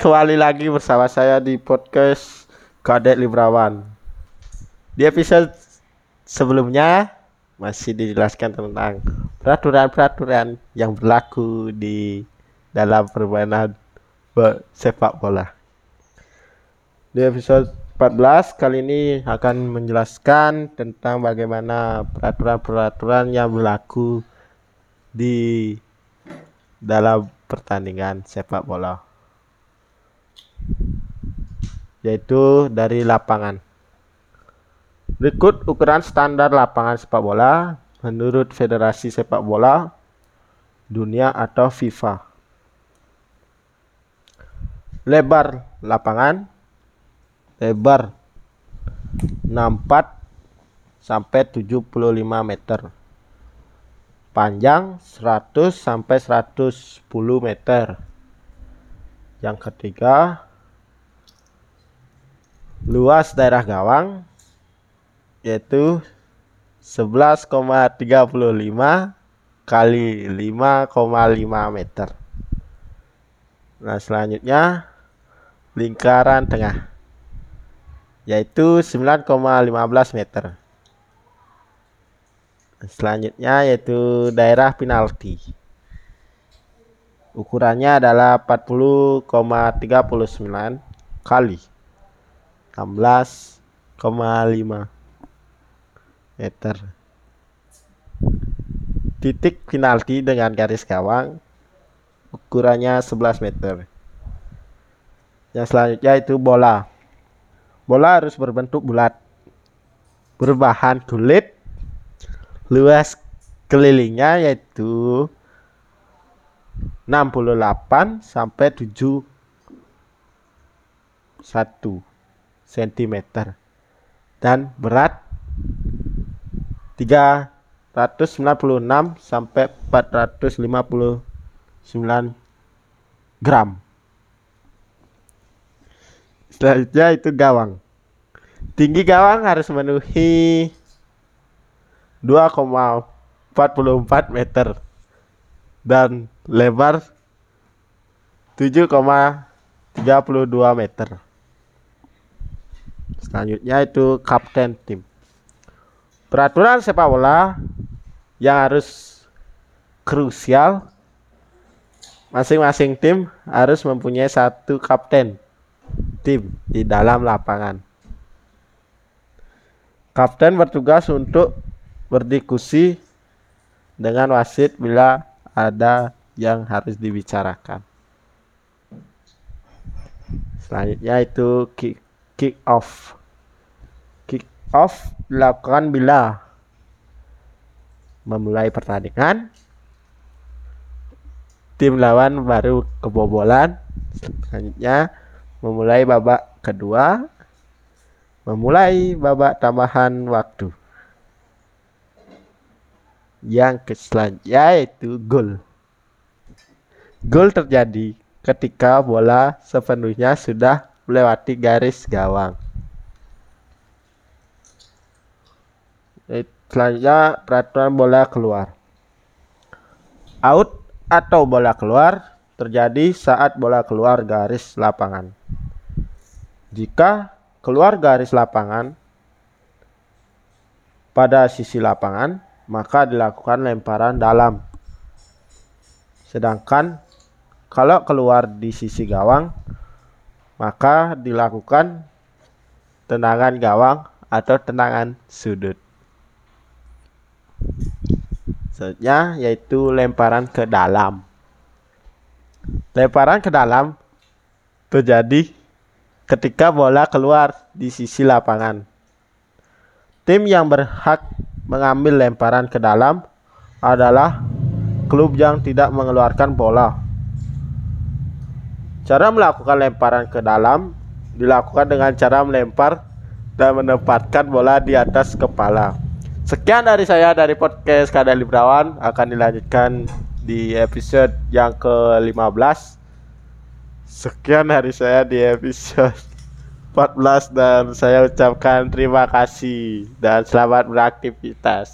kembali lagi bersama saya di podcast Kadek Librawan. Di episode sebelumnya masih dijelaskan tentang peraturan-peraturan yang berlaku di dalam permainan sepak bola. Di episode 14 kali ini akan menjelaskan tentang bagaimana peraturan-peraturan yang berlaku di dalam pertandingan sepak bola yaitu dari lapangan. Berikut ukuran standar lapangan sepak bola menurut Federasi Sepak Bola Dunia atau FIFA. Lebar lapangan lebar 64 sampai 75 meter. Panjang 100 sampai 110 meter. Yang ketiga, luas daerah gawang yaitu 11,35 kali 5,5 meter. Nah, selanjutnya lingkaran tengah yaitu 9,15 meter. Selanjutnya yaitu daerah penalti. Ukurannya adalah 40,39 kali 16,5 meter. Titik penalti dengan garis gawang ukurannya 11 meter. Yang selanjutnya itu bola. Bola harus berbentuk bulat, berbahan kulit luas kelilingnya yaitu 68 sampai 71 cm dan berat 396 sampai 459 gram. Selanjutnya itu gawang. Tinggi gawang harus memenuhi 2,44 meter dan lebar 7,32 meter. Selanjutnya itu kapten tim. Peraturan sepak bola yang harus krusial masing-masing tim harus mempunyai satu kapten tim di dalam lapangan. Kapten bertugas untuk berdiskusi dengan wasit bila ada yang harus dibicarakan. Selanjutnya itu kick off. Kick off dilakukan bila memulai pertandingan tim lawan baru kebobolan. Selanjutnya memulai babak kedua, memulai babak tambahan waktu yang selanjutnya yaitu gol. Gol terjadi ketika bola sepenuhnya sudah melewati garis gawang. Selanjutnya peraturan bola keluar. Out atau bola keluar terjadi saat bola keluar garis lapangan. Jika keluar garis lapangan pada sisi lapangan, maka dilakukan lemparan dalam. Sedangkan kalau keluar di sisi gawang, maka dilakukan tendangan gawang atau tendangan sudut. Selanjutnya yaitu lemparan ke dalam. Lemparan ke dalam terjadi ketika bola keluar di sisi lapangan. Tim yang berhak mengambil lemparan ke dalam adalah klub yang tidak mengeluarkan bola. Cara melakukan lemparan ke dalam dilakukan dengan cara melempar dan menempatkan bola di atas kepala. Sekian dari saya dari podcast Kadal Librawan akan dilanjutkan di episode yang ke-15. Sekian dari saya di episode 14 dan saya ucapkan terima kasih dan selamat beraktivitas.